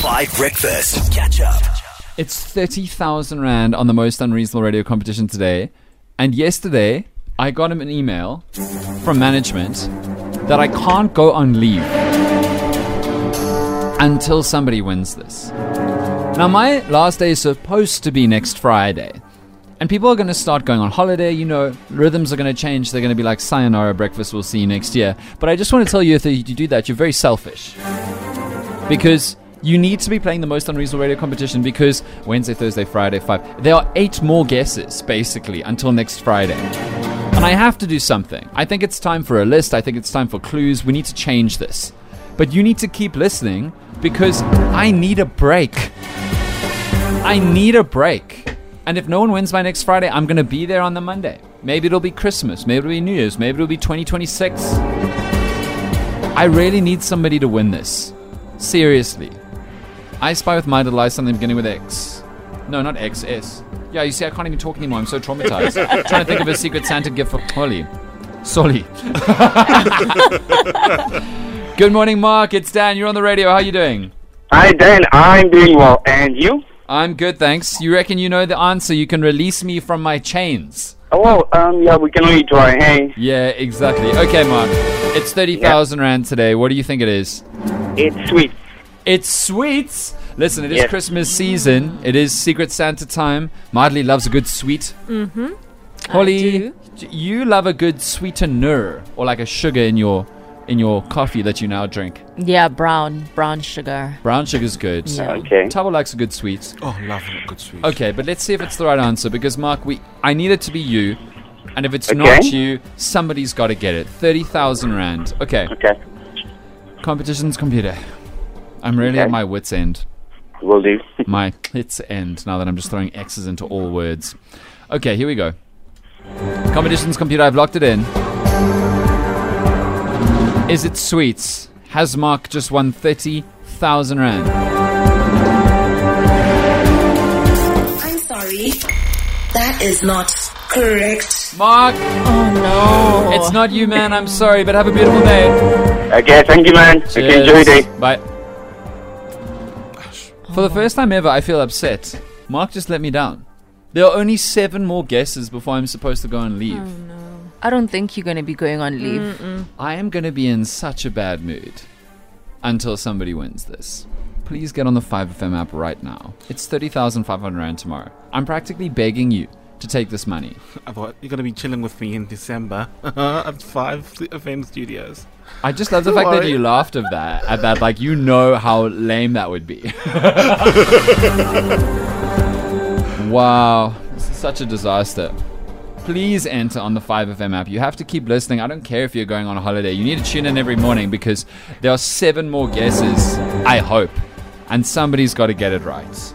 5 Breakfast. Catch up. It's 30,000 Rand on the most unreasonable radio competition today. And yesterday, I got him an email from management that I can't go on leave until somebody wins this. Now, my last day is supposed to be next Friday. And people are going to start going on holiday, you know, rhythms are going to change. They're going to be like, sayonara breakfast, we'll see you next year. But I just want to tell you if you do that, you're very selfish. Because you need to be playing the most unreasonable radio competition because Wednesday, Thursday, Friday, five. There are eight more guesses, basically, until next Friday. And I have to do something. I think it's time for a list. I think it's time for clues. We need to change this. But you need to keep listening because I need a break. I need a break. And if no one wins by next Friday, I'm going to be there on the Monday. Maybe it'll be Christmas. Maybe it'll be New Year's. Maybe it'll be 2026. I really need somebody to win this. Seriously. I Spy with My Little Lies, something beginning with X. No, not X, S. Yeah, you see, I can't even talk anymore. I'm so traumatized. trying to think of a Secret Santa gift for Holly. Solly. Good morning, Mark. It's Dan. You're on the radio. How are you doing? Hi, Dan. I'm doing well. And you? I'm good, thanks. You reckon you know the answer? You can release me from my chains. Oh, well, um, yeah, we can only try. Hey, Yeah, exactly. Okay, Mark. It's 30,000 Rand today. What do you think it is? it's sweet. It's sweets. Listen, it is Yes. Christmas season. It is Secret Santa time. Madly loves a good sweet. Mm-hmm. Holly, do. d- you love a good sweetener or like a sugar in your in your coffee that you now drink. Yeah, brown, brown sugar. Brown sugar's good. Yeah. Okay. Thabo likes a good sweet. Oh, love a good sweet. Okay, but let's see if it's the right answer because Mark, we I need it to be you, and if it's Okay. not you, somebody's got to get it. Thirty thousand rand. Okay, Okay, competition's computer. I'm really at my wits end. will do. My wits end. Now that I'm just throwing X's into all words. Okay, here we go. Competition's computer. I've locked it in. Is it sweets? Has Mark just won thirty thousand rand? I'm sorry. That is not correct. Mark, Oh no! it's not you, man. I'm sorry, but have a beautiful day. Okay, thank you, man. Okay, enjoy your day. Bye. For the first time ever, I feel upset. Mark just let me down. There are only seven more guesses before I'm supposed to go and leave. Oh, I don't think you're going to be going on leave. I am going to be in such a bad mood until somebody wins this. Please get on the 5FM app right now. It's 30,500 Rand tomorrow. I'm practically begging you to take this money. I thought you're gonna be chilling with me in December at Five FM Studios. I just love the fact that you laughed of that, at that, like you know how lame that would be. wow, this is such a disaster. Please enter on the 5FM app. You have to keep listening. I don't care if you're going on a holiday. You need to tune in every morning because there are seven more guesses, I hope. And somebody's got to get it right.